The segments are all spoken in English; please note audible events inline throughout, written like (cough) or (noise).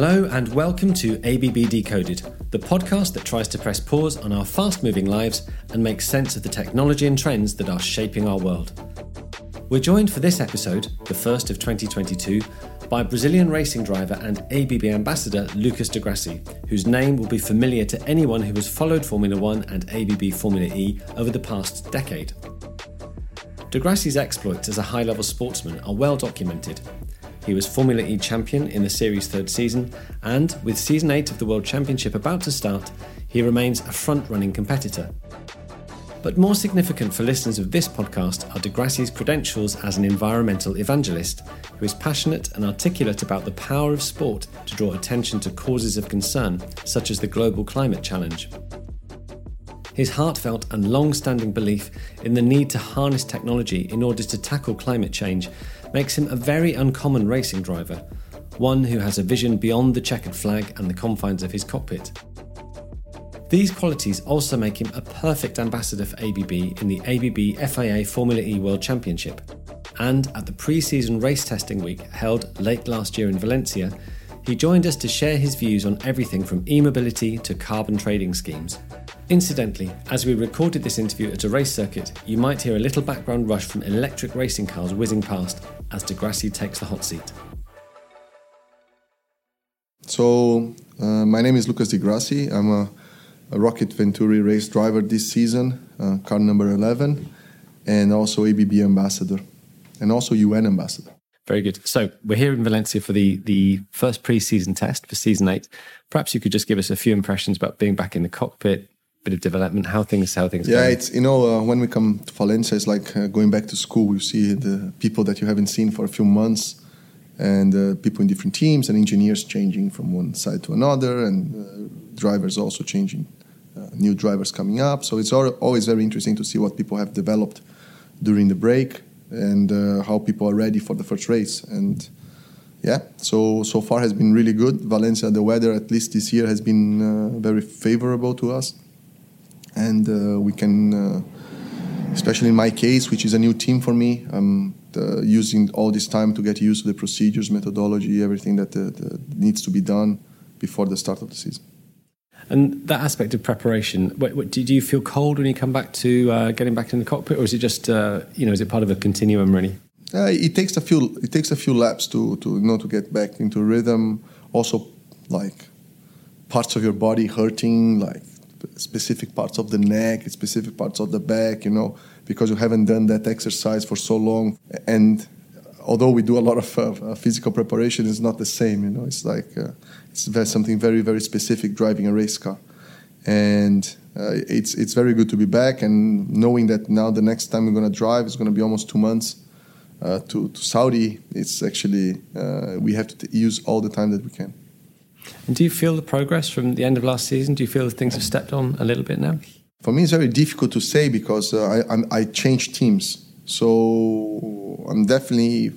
Hello, and welcome to ABB Decoded, the podcast that tries to press pause on our fast moving lives and make sense of the technology and trends that are shaping our world. We're joined for this episode, the first of 2022, by Brazilian racing driver and ABB ambassador Lucas di Grassi, whose name will be familiar to anyone who has followed Formula One and ABB Formula E over the past decade. Di Grassi's exploits as a high level sportsman are well documented. He was Formula E champion in the series' third season, and with season 8 of the World Championship about to start, he remains a front running competitor. But more significant for listeners of this podcast are di Grassi's credentials as an environmental evangelist, who is passionate and articulate about the power of sport to draw attention to causes of concern, such as the global climate challenge. His heartfelt and long standing belief in the need to harness technology in order to tackle climate change makes him a very uncommon racing driver, one who has a vision beyond the checkered flag and the confines of his cockpit. These qualities also make him a perfect ambassador for ABB in the ABB FIA Formula E World Championship. And at the pre season race testing week held late last year in Valencia, he joined us to share his views on everything from e mobility to carbon trading schemes. Incidentally, as we recorded this interview at a race circuit, you might hear a little background rush from electric racing cars whizzing past as Di Grassi takes the hot seat. So, uh, my name is Lucas Di Grassi. I'm a, a, ROKiT Venturi race driver this season, uh, car number 11, and also ABB ambassador, and also UN ambassador. Very good. So we're here in Valencia for the the first pre-season test for season eight. Perhaps you could just give us a few impressions about being back in the cockpit, bit of development, how things how things. Yeah, going. it's you know uh, when we come to Valencia, it's like uh, going back to school. You see the people that you haven't seen for a few months, and uh, people in different teams, and engineers changing from one side to another, and uh, drivers also changing. Uh, new drivers coming up, so it's always very interesting to see what people have developed during the break and uh, how people are ready for the first race. And yeah, so so far has been really good. Valencia, the weather at least this year has been uh, very favorable to us, and uh, we can, uh, especially in my case, which is a new team for me. I'm uh, using all this time to get used to the procedures, methodology, everything that uh, needs to be done before the start of the season. And that aspect of preparation, what, what, do you feel cold when you come back to uh, getting back in the cockpit, or is it just uh, you know is it part of a continuum really? Uh, it takes a few it takes a few laps to to you know to get back into rhythm. Also, like parts of your body hurting, like specific parts of the neck, specific parts of the back, you know, because you haven't done that exercise for so long. And although we do a lot of uh, physical preparation, it's not the same, you know. It's like uh, it's something very very specific driving a race car, and uh, it's it's very good to be back and knowing that now the next time we're going to drive is going to be almost two months uh, to, to Saudi. It's actually uh, we have to t- use all the time that we can. And do you feel the progress from the end of last season? Do you feel that things have stepped on a little bit now? For me, it's very difficult to say because uh, I, I, I changed teams, so I'm definitely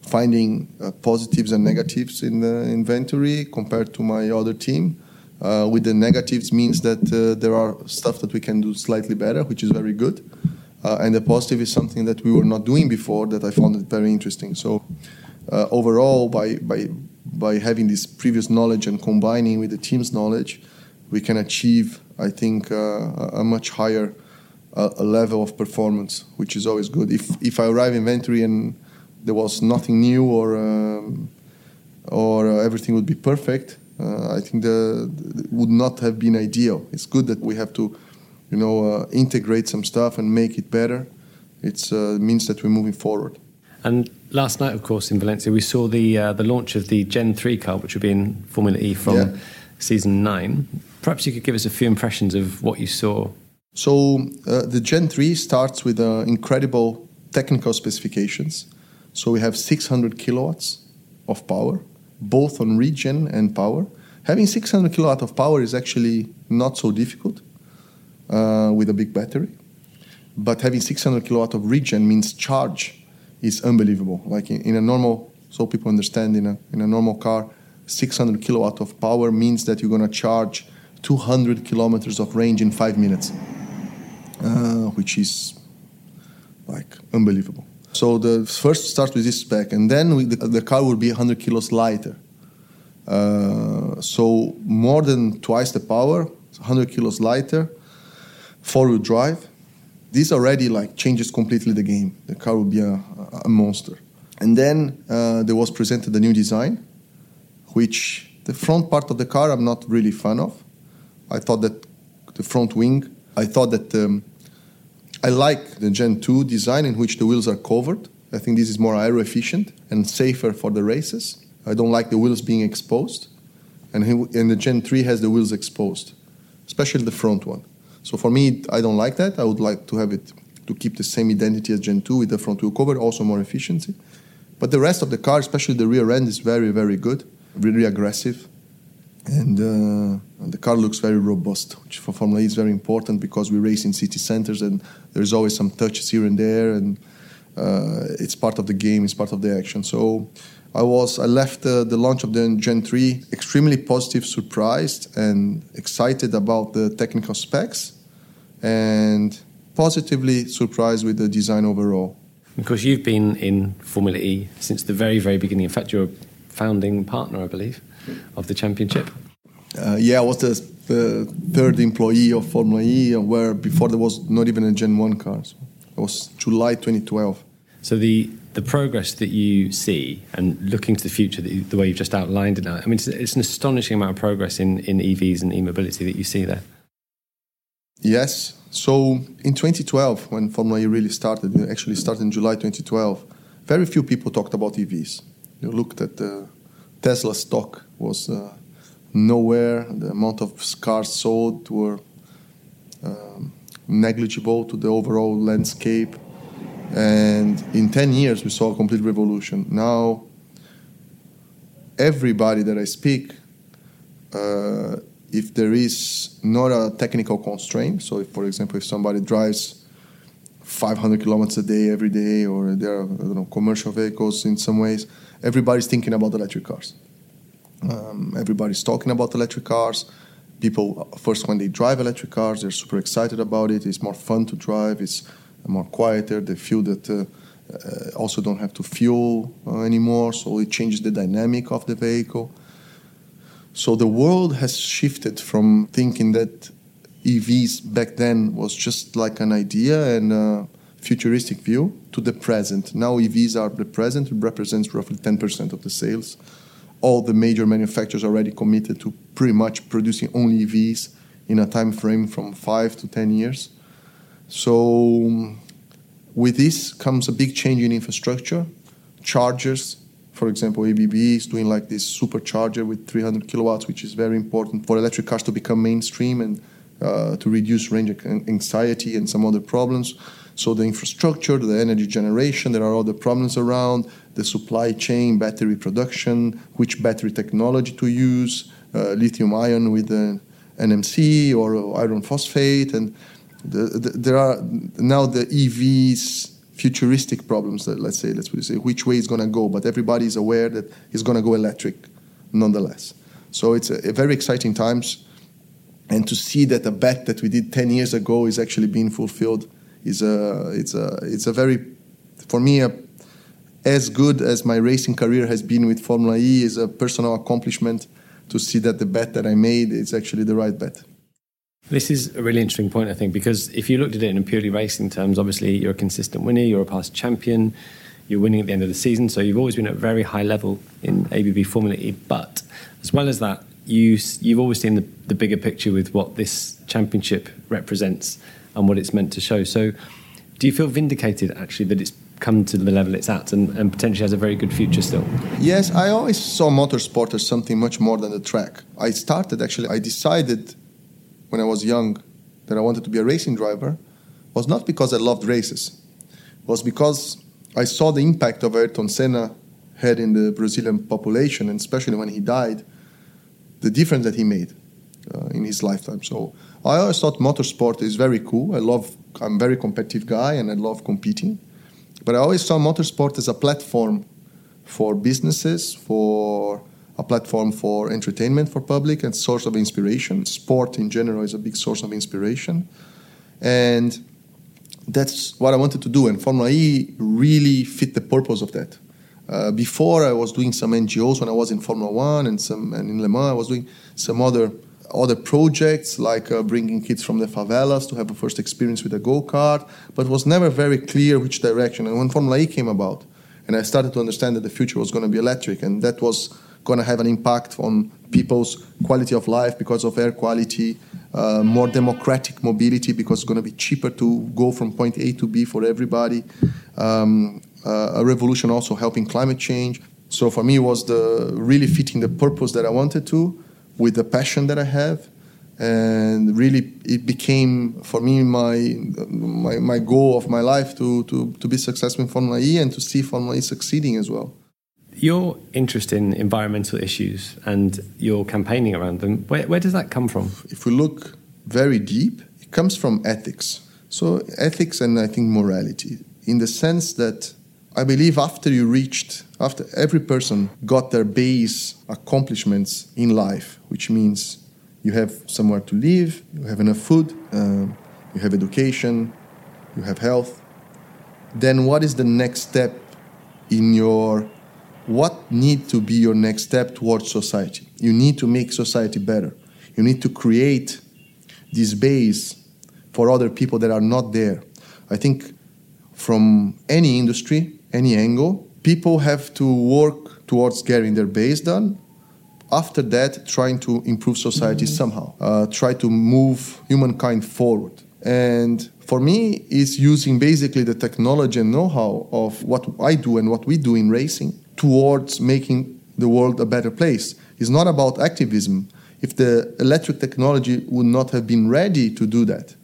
finding uh, positives and negatives in the inventory compared to my other team. Uh, with the negatives means that uh, there are stuff that we can do slightly better, which is very good. Uh, and the positive is something that we were not doing before that I found it very interesting. So uh, overall, by, by, by having this previous knowledge and combining with the team's knowledge, we can achieve, I think, uh, a much higher level of performance, which is always good. If, if I arrive in inventory and there was nothing new or um, or uh, everything would be perfect, uh, I think the, would not have been ideal. It's good that we have to, you know, uh, integrate some stuff and make it better. It uh, means that we're moving forward. And last night, of course, in Valencia, we saw the uh, the launch of the Gen three car, which will be in Formula E from yeah. season nine. Perhaps you could give us a few impressions of what you saw. So uh, the Gen three starts with incredible technical specifications so we have 600 kilowatts of power, both on regen and power. Having 600 kilowatt of power is actually not so difficult uh, with a big battery. But having 600 kilowatt of regen means charge is unbelievable. Like in, in a normal, so people understand, in a, in a normal car, 600 kilowatt of power means that you're going to charge 200 kilometers of range in five minutes, uh, which is like unbelievable. So the first start with this spec, and then we, the, the, car will be 100 kilos lighter. Uh, so more than twice the power, 100 kilos lighter, four-wheel drive. This already like changes completely the game. The car will be a, a monster. And then uh, there was presented a new design, which the front part of the car I'm not really fan of. I thought that the front wing, I thought that um, I like the Gen 2 design in which the wheels are covered. I think this is more aero efficient and safer for the races. I don't like the wheels being exposed. And, he, and the Gen 3 has the wheels exposed, especially the front one. So for me, I don't like that. I would like to have it to keep the same identity as Gen 2 with the front wheel cover, also more efficiency. But the rest of the car, especially the rear end, is very, very good, really aggressive. And, uh, and the car looks very robust, which for Formula E is very important because we race in city centers and there's always some touches here and there, and uh, it's part of the game, it's part of the action. So I was I left uh, the launch of the Gen 3 extremely positive, surprised, and excited about the technical specs, and positively surprised with the design overall. Of course, you've been in Formula E since the very, very beginning. In fact, you're a founding partner, I believe, of the championship. Uh, yeah, I was the, the, third employee of Formula E, where before there was not even a Gen 1 car. So it was July 2012. So the the progress that you see and looking to the future, the, the way you've just outlined it now, I mean, it's, it's, an astonishing amount of progress in, in EVs and e-mobility that you see there. Yes. So in 2012, when Formula E really started, it actually started in July 2012, very few people talked about EVs. You looked at the Tesla stock was uh, nowhere. The amount of cars sold were um, negligible to the overall landscape. And in 10 years, we saw a complete revolution. Now, everybody that I speak, uh, if there is not a technical constraint, so if, for example, if somebody drives 500 kilometers a day every day, or there are know, commercial vehicles in some ways, everybody's thinking about electric cars. Um, everybody's talking about electric cars. People, first, when they drive electric cars, they're super excited about it. It's more fun to drive. It's more quieter. They feel that uh, uh, also don't have to fuel uh, anymore, so it changes the dynamic of the vehicle. So the world has shifted from thinking that EVs back then was just like an idea and a futuristic view to the present. Now EVs are the present, it represents roughly 10% of the sales. All the major manufacturers already committed to pretty much producing only EVs in a time frame from five to 10 years. So with this comes a big change in infrastructure. Chargers, for example, ABB is doing like this supercharger with 300 kilowatts, which is very important for electric cars to become mainstream and uh, to reduce range anxiety and some other problems. So the infrastructure, the energy generation, there are other problems around the supply chain, battery production, which battery technology to use, uh, lithium ion with the NMC or iron phosphate, and the, the, there are now the EVs futuristic problems that let's say let's say which way it's going to go but everybody is aware that it's going to go electric nonetheless so it's a, a, very exciting times and to see that a bet that we did 10 years ago is actually being fulfilled is a it's a it's a very for me a, as good as my racing career has been with Formula E is a personal accomplishment to see that the bet that I made is actually the right bet. This is a really interesting point, I think, because if you looked at it in purely racing terms, obviously you're a consistent winner, you're a past champion, you're winning at the end of the season, so you've always been at a very high level in ABB Formula E. But as well as that, you, you've always seen the, the bigger picture with what this championship represents and what it's meant to show. So do you feel vindicated, actually, that it's come to the level it's at and, and, potentially has a very good future still? Yes, I always saw motorsport as something much more than the track. I started actually, I decided when I was young that I wanted to be a racing driver was not because I loved races, it was because I saw the impact of Ayrton Senna had in the Brazilian population, and especially when he died, the difference that he made uh, in his lifetime. So I always thought motorsport is very cool. I love, I'm a very competitive guy, and I love competing. But I always saw motorsport as a platform for businesses, for a platform for entertainment for public and source of inspiration. Sport in general is a big source of inspiration. And that's what I wanted to do. And Formula E really fit the purpose of that. Uh, before I was doing some NGOs when I was in Formula One and some and in Le Mans I was doing some other other projects like uh, bringing kids from the favelas to have a first experience with a go kart, but it was never very clear which direction. And when Formula E came about, and I started to understand that the future was going to be electric, and that was going to have an impact on people's quality of life because of air quality, uh, more democratic mobility because it's going to be cheaper to go from point A to B for everybody. Um, uh, a revolution also helping climate change. So for me, it was the really fitting the purpose that I wanted to, with the passion that I have, and really it became for me my my, my goal of my life to, to to be successful in Formula E and to see Formula E succeeding as well. Your interest in environmental issues and your campaigning around them, where, where does that come from? If we look very deep, it comes from ethics. So ethics and I think morality, in the sense that I believe after you reached, after every person got their base accomplishments in life, which means you have somewhere to live, you have enough food, uh, you have education, you have health, then what is the next step in your what need to be your next step towards society you need to make society better you need to create this base for other people that are not there i think from any industry any angle. People have to work towards getting their base done. After that, trying to improve society mm-hmm. somehow, uh, try to move humankind forward. And for me, is using basically the technology and know-how of what I do and what we do in racing towards making the world a better place. It's not about activism. If the electric technology would not have been ready to do that,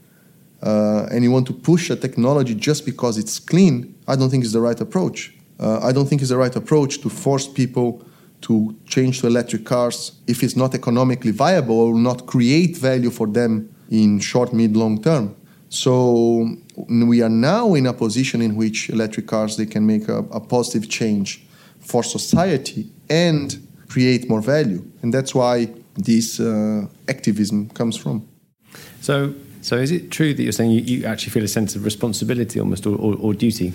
uh, and you want to push a technology just because it's clean, I don't think it's the right approach. Uh, I don't think it's the right approach to force people to change to electric cars if it's not economically viable or not create value for them in short, mid, long term. So we are now in a position in which electric cars they can make a, a positive change for society and create more value, and that's why this uh, activism comes from. So so is it true that you're saying you, you actually feel a sense of responsibility almost or, or, or duty?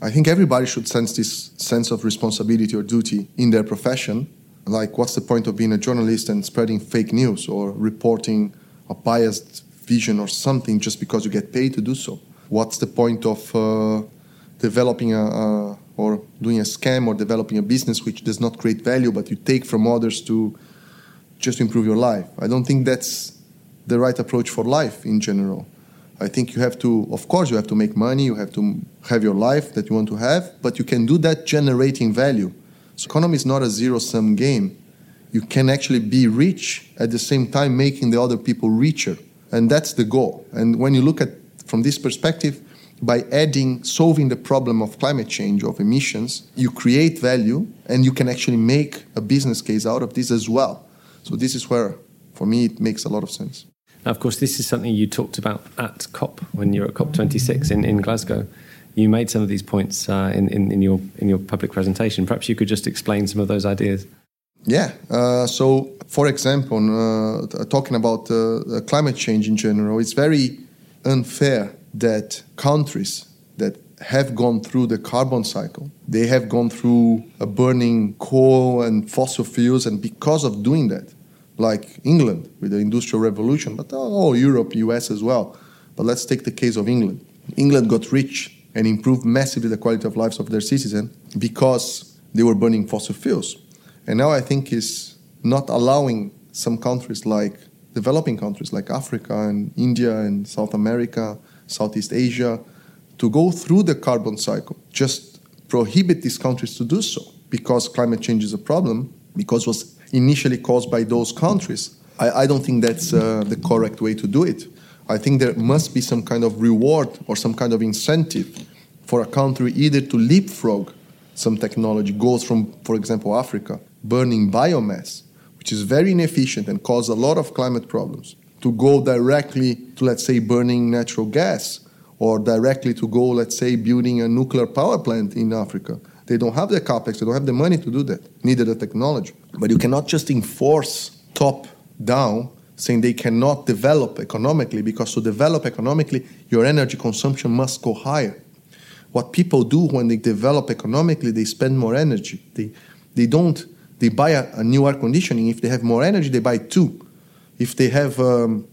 I think everybody should sense this sense of responsibility or duty in their profession. Like, what's the point of being a journalist and spreading fake news or reporting a biased vision or something just because you get paid to do so? What's the point of uh, developing a, a, or doing a scam or developing a business which does not create value but you take from others to just improve your life? I don't think that's the right approach for life in general. I think you have to, of course, you have to make money, you have to have your life that you want to have, but you can do that generating value. So, economy is not a zero sum game. You can actually be rich at the same time making the other people richer. And that's the goal. And when you look at from this perspective, by adding, solving the problem of climate change, of emissions, you create value and you can actually make a business case out of this as well. So, this is where, for me, it makes a lot of sense. Now, of course, this is something you talked about at COP when you were at COP26 in, in Glasgow. You made some of these points uh, in, in, in, your, in your public presentation. Perhaps you could just explain some of those ideas. Yeah. Uh, so, for example, uh, talking about uh, climate change in general, it's very unfair that countries that have gone through the carbon cycle, they have gone through burning coal and fossil fuels, and because of doing that, like England with the Industrial Revolution, but oh, Europe, US as well. But let's take the case of England. England got rich and improved massively the quality of lives of their citizens because they were burning fossil fuels. And now I think is not allowing some countries like developing countries like Africa and India and South America, Southeast Asia, to go through the carbon cycle. Just prohibit these countries to do so because climate change is a problem, because it was initially caused by those countries. I, I don't think that's uh, the correct way to do it. I think there must be some kind of reward or some kind of incentive for a country either to leapfrog some technology, goes from, for example, Africa, burning biomass, which is very inefficient and cause a lot of climate problems, to go directly to, let's say, burning natural gas, or directly to go, let's say, building a nuclear power plant in Africa. They don't have the capex, they don't have the money to do that, neither the technology. But you cannot just enforce top down saying they cannot develop economically because to develop economically, your energy consumption must go higher. what people do when they develop economically, they spend more energy. They, they don't, they buy a, a new air conditioning. If they have more energy, they buy two. If they have, um,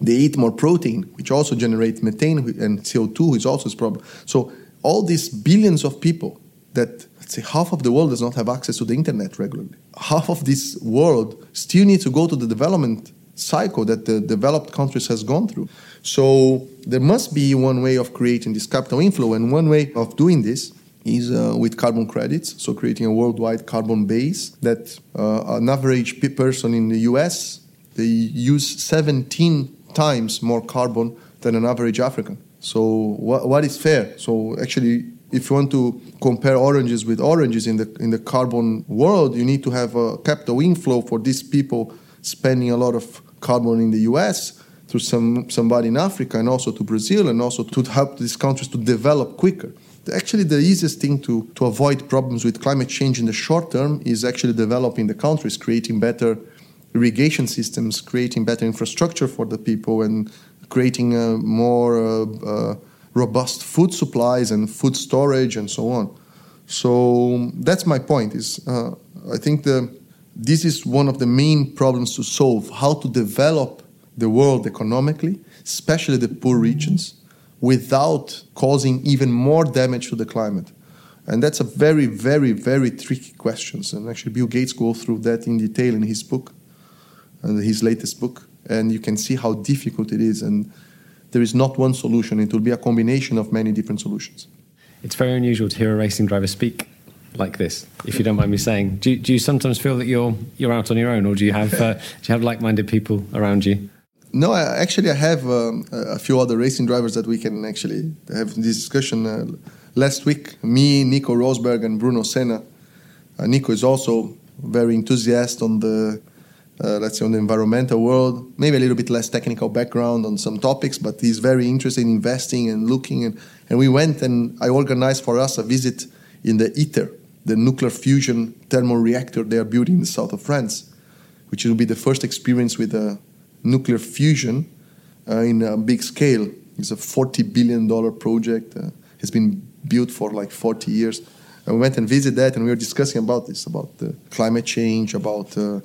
they eat more protein, which also generates methane and CO2, which also is a problem. So all these billions of people that let's say half of the world does not have access to the internet regularly. Half of this world still needs to go to the development cycle that the developed countries has gone through. So there must be one way of creating this capital inflow, and one way of doing this is uh, with carbon credits. So creating a worldwide carbon base that uh, an average person in the U.S. they use 17 times more carbon than an average African. So what, what is fair? So actually, if you want to compare oranges with oranges in the in the carbon world, you need to have a capital inflow for these people spending a lot of carbon in the US to some, somebody in Africa and also to Brazil and also to help these countries to develop quicker. Actually, the easiest thing to, to avoid problems with climate change in the short term is actually developing the countries, creating better irrigation systems, creating better infrastructure for the people, and creating a more uh, uh, robust food supplies and food storage and so on. So that's my point. Is uh, I think the this is one of the main problems to solve how to develop the world economically, especially the poor regions, without causing even more damage to the climate. And that's a very, very, very tricky question. And actually, Bill Gates goes through that in detail in his book, his latest book. And you can see how difficult it is. And there is not one solution, it will be a combination of many different solutions. It's very unusual to hear a racing driver speak like this, if you don't mind me saying. Do, do you sometimes feel that you're you're out on your own, or do you have uh, do you have like-minded people around you? No, I, actually, I have um, a few other racing drivers that we can actually have this discussion. Uh, last week, me, Nico Rosberg, and Bruno Senna. Uh, Nico is also very enthusiastic on the uh, let's say on the environmental world maybe a little bit less technical background on some topics but he's very interested in investing and looking and, and we went and i organized for us a visit in the ITER the nuclear fusion thermal reactor they are building in the south of France, which will be the first experience with a nuclear fusion uh, in a big scale. It's a $40 billion project. Uh, it's been built for like 40 years. We went and visited that, and we were discussing about this, about uh, climate change, about uh,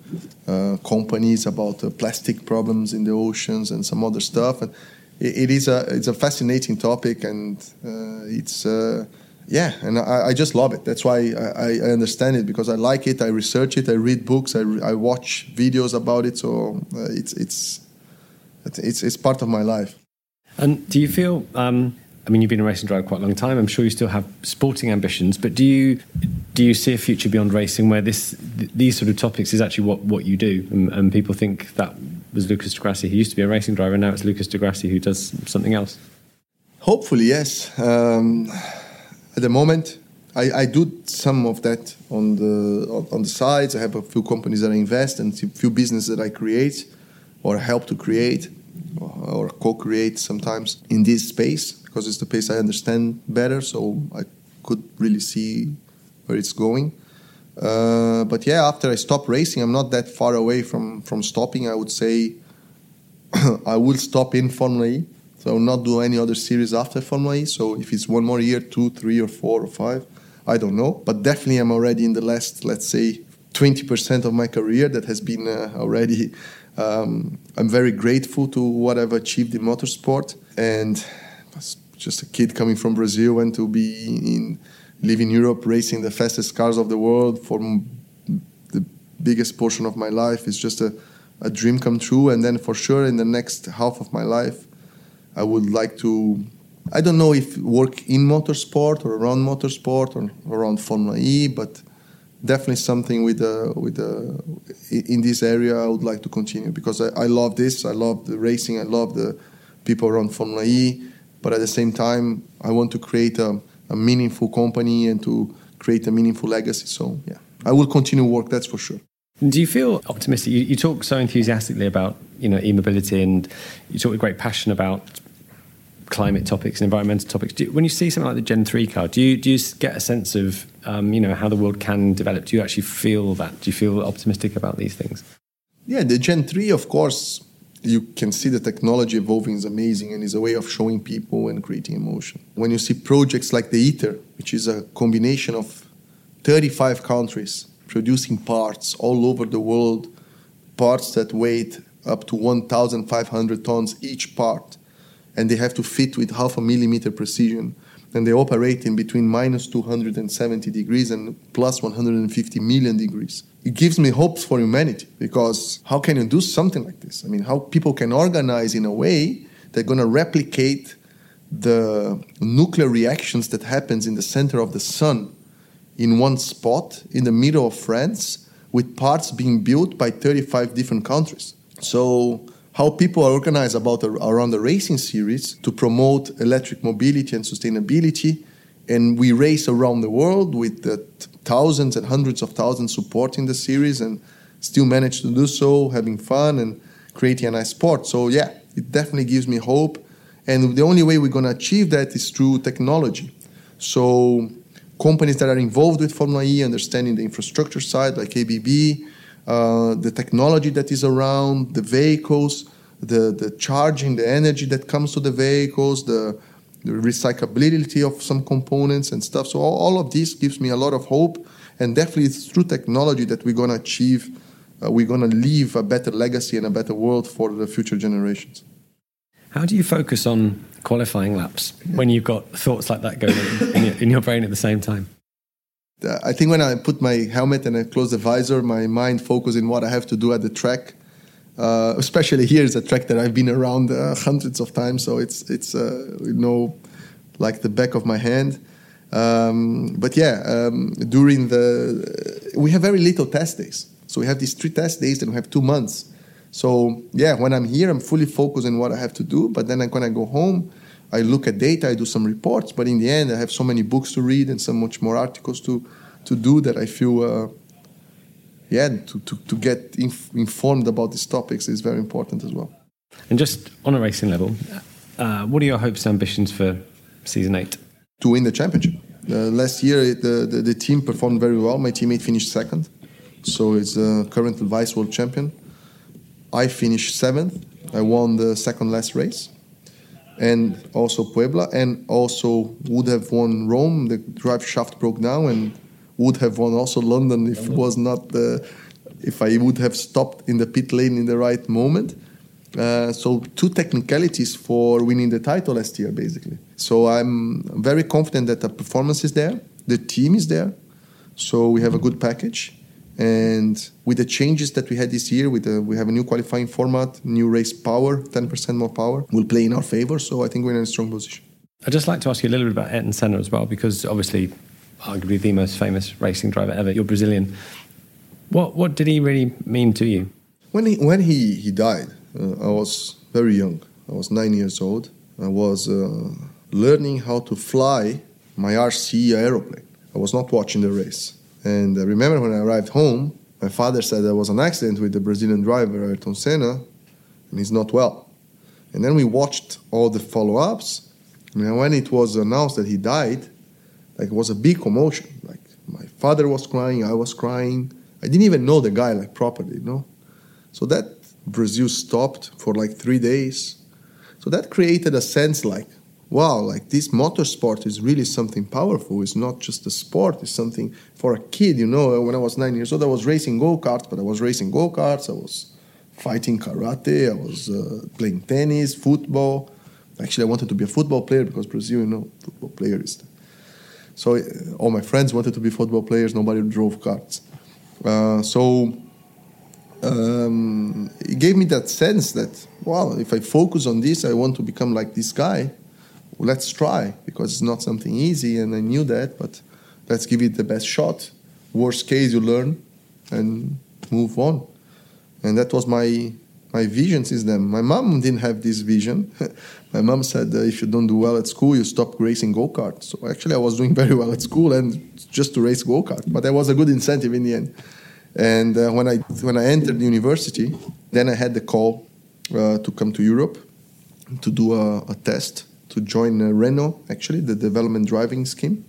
uh, companies, about uh, plastic problems in the oceans, and some other stuff. And it, it is a it's a fascinating topic, and it's yeah, and I, I, just love it. That's why I, I, understand it because I like it. I research it. I read books. I, I watch videos about it. So uh, it's it's it's it's part of my life. And do you feel? Um, I mean, you've been a racing driver quite a long time. I'm sure you still have sporting ambitions, but do you do you see a future beyond racing where this th- these sort of topics is actually what, what you do, and, and people think that was Lucas di Grassi He used to be a racing driver, now it's Lucas di Grassi who does something else. Hopefully, yes. Um, at the moment, I, I, do some of that on the on the sides. I have a few companies that I invest and a few businesses that I create or help to create or co-create sometimes in this space because it's the pace I understand better. So I could really see where it's going. Uh, but yeah, after I stop racing, I'm not that far away from from stopping. I would say (clears throat) I will stop in Formula E so I will not do any other series after Formula E. So if it's one more year, two, three, or four, or five, I don't know. But definitely, I'm already in the last, let's say, 20% of my career that has been uh, already. Um, I'm very grateful to what I've achieved in motorsport, and just a kid coming from Brazil and to be in live in Europe, racing the fastest cars of the world for the biggest portion of my life is just a, a dream come true. And then for sure, in the next half of my life, I would like to. I don't know if work in motorsport or around motorsport or around Formula E, but definitely something with the with the in this area I would like to continue because I, I love this. I love the racing. I love the people around Formula E, but at the same time I want to create a, a meaningful company and to create a meaningful legacy. So yeah, I will continue work. That's for sure. Do you feel optimistic? You, you, talk so enthusiastically about you know e-mobility, and you talk with great passion about climate topics and environmental topics. You, when you see something like the Gen three car, do you do you get a sense of um, you know how the world can develop? Do you actually feel that? Do you feel optimistic about these things? Yeah, the Gen three, of course, you can see the technology evolving is amazing and is a way of showing people and creating emotion. When you see projects like the ITER, which is a combination of 35 countries producing parts all over the world, parts that weigh up to 1,500 tons each part, and they have to fit with half a millimeter precision and they operate in between minus 270 degrees and plus 150 million degrees. It gives me hopes for humanity because how can you do something like this? I mean, how people can organize in a way they're going to replicate the nuclear reactions that happens in the center of the sun in one spot in the middle of France with parts being built by 35 different countries. So how people are organized about around the racing series to promote electric mobility and sustainability. And we race around the world with the thousands and hundreds of thousands supporting the series and still manage to do so, having fun and creating a nice sport. So, yeah, it definitely gives me hope. And the only way we're going to achieve that is through technology. So, companies that are involved with Formula E, understanding the infrastructure side, like ABB, uh, the technology that is around, the vehicles, the, the charging, the energy that comes to the vehicles, the, the recyclability of some components and stuff. So all, all, of this gives me a lot of hope, and definitely it's through technology that we're going to achieve, uh, we're going to leave a better legacy and a better world for the future generations. How do you focus on qualifying laps when you've got thoughts like that going in, in your brain at the same time? Uh, I think when I put my helmet and I close the visor, my mind focuses in what I have to do at the track. Uh, especially here is a track that I've been around uh, hundreds of times, so it's it's uh, you know like the back of my hand. Um, but yeah, um, during the we have very little test days, so we have these three test days, and we have two months. So yeah, when I'm here, I'm fully focused on what I have to do. But then when I go home, I look at data, I do some reports, but in the end, I have so many books to read and so much more articles to, to do that I feel, uh, yeah, to, to, to get inf- informed about these topics is very important as well. And just on a racing level, uh, what are your hopes and ambitions for season eight? To win the championship. Uh, last year, the, the, the, team performed very well. My teammate finished second, so it's the current vice world champion. I finished seventh. I won the second last race and also Puebla, and also would have won Rome. The drive shaft broke down, and would have won also London if it was not the, if I would have stopped in the pit lane in the right moment. Uh, so two technicalities for winning the title last year, basically. So I'm very confident that the performance is there, the team is there, so we have a good package. And with the changes that we had this year, with the, we have a new qualifying format, new race power, 10% more power, will play in our favor. So I think we're in a strong position. I'd just like to ask you a little bit about Ayrton Senna as well, because obviously, arguably the most famous racing driver ever. You're Brazilian. What what did he really mean to you? When he when he he died, uh, I was very young. I was nine years old. I was uh, learning how to fly my RC aeroplane. I was not watching the race. And I remember when I arrived home, my father said there was an accident with the Brazilian driver, Ayrton Senna, and he's not well. And then we watched all the follow ups. And when it was announced that he died, like it was a big commotion. Like my father was crying, I was crying. I didn't even know the guy like properly, you know. So that Brazil stopped for like three days. So that created a sense like wow, like this motorsport is really something powerful. It's not just a sport, it's something for a kid. You know, when I was nine years old, I was racing go karts, but I was racing go karts, I was fighting karate, I was uh, playing tennis, football. Actually, I wanted to be a football player because Brazil, you know, football player is. So uh, all my friends wanted to be football players. Nobody drove karts. Uh, so um, it gave me that sense that, well, if I focus on this, I want to become like this guy let's try because it's not something easy, and I knew that. But let's give it the best shot. Worst case, you learn and move on. And that was my my vision since then. My mom didn't have this vision. (laughs) my mom said, if you don't do well at school, you stop racing go kart. So actually, I was doing (laughs) very well at school and just to race go kart. But that was a good incentive in the end. And uh, when I when I entered university, then I had the call uh, to come to Europe to do a, a test to join uh, Renault, actually, the development driving scheme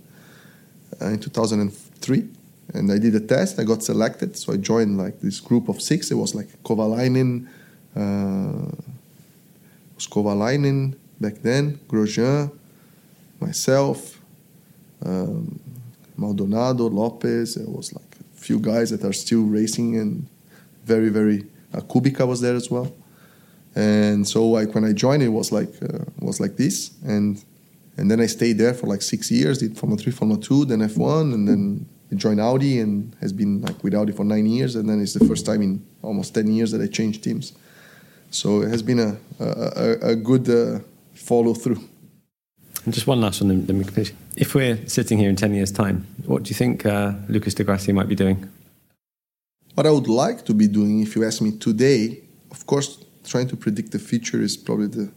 uh, in 2003. And I did a test, I got selected. So I joined like this group of six. It was like Kovalainen, uh, Kovalainen back then, Grosjean, myself, um, Maldonado, Lopez. It was like a few guys that are still racing and very, very. Uh, Kubica was there as well, and so like when I joined, it was like uh, was like this, and and then I stayed there for like six years. Did Formula Three, Formula Two, then F1, and then I joined Audi and has been like with Audi for nine years, and then it's the first time in almost ten years that I changed teams. So it has been a a, a good uh, follow through. And just one last one, then we can finish. If we're sitting here in 10 years' time, what do you think uh, Lucas di Grassi might be doing? What I would like to be doing, if you ask me today, of course, trying to predict the future is probably the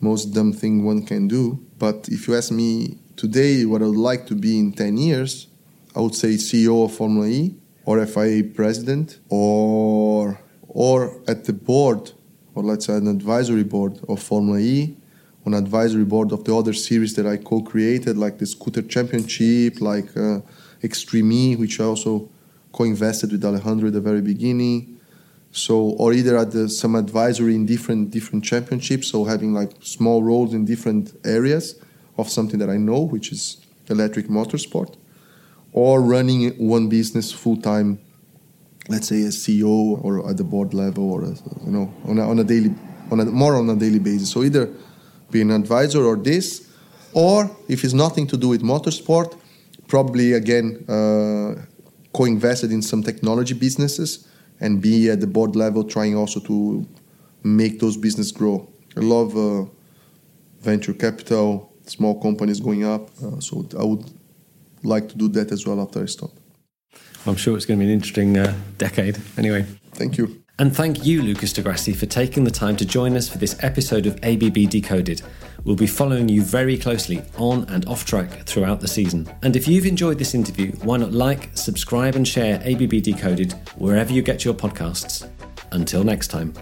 most dumb thing one can do. But if you ask me today what I would like to be in 10 years, I would say CEO of Formula E or FIA president or or at the board or let's say an advisory board of Formula E an advisory board of the other series that I co-created, like the Scooter Championship, like uh, Extreme E, which I also co-invested with Alejandro at the very beginning. So, or either at the, some advisory in different different championships, so having like small roles in different areas of something that I know, which is electric motorsport, or running one business full time, let's say as CEO or at the board level, or you know on a, on a daily, on a more on a daily basis. So either be an advisor or this, or if it's nothing to do with motorsport, probably again uh, co-invested in some technology businesses and be at the board level trying also to make those business grow. I love uh, venture capital, small companies going up, uh, so I would like to do that as well after I stop. I'm sure it's going to be an interesting uh, decade. Anyway, thank you. And thank you, Lucas di Grassi, for taking the time to join us for this episode of ABB Decoded. We'll be following you very closely on and off track throughout the season. And if you've enjoyed this interview, why not like, subscribe, and share ABB Decoded wherever you get your podcasts. Until next time.